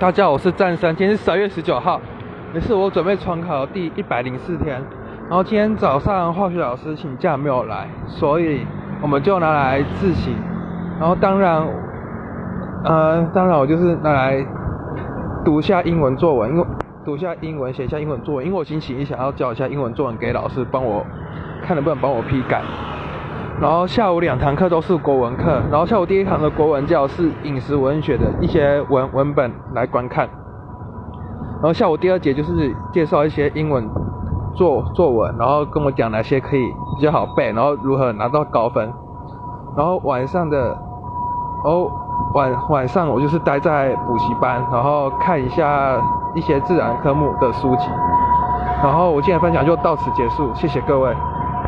大家好，我是战生，今天是十二月十九号，也是我准备重考第一百零四天。然后今天早上化学老师请假没有来，所以我们就拿来自习。然后当然，呃，当然我就是拿来读一下英文作文，因为读一下英文，写一下英文作文，因为我星期一想要交一下英文作文给老师帮我看能不能帮我批改。然后下午两堂课都是国文课，然后下午第一堂的国文教是饮食文学的一些文文本来观看，然后下午第二节就是介绍一些英文作作文，然后跟我讲哪些可以比较好背，然后如何拿到高分。然后晚上的，哦晚晚上我就是待在补习班，然后看一下一些自然科目的书籍。然后我今天分享就到此结束，谢谢各位。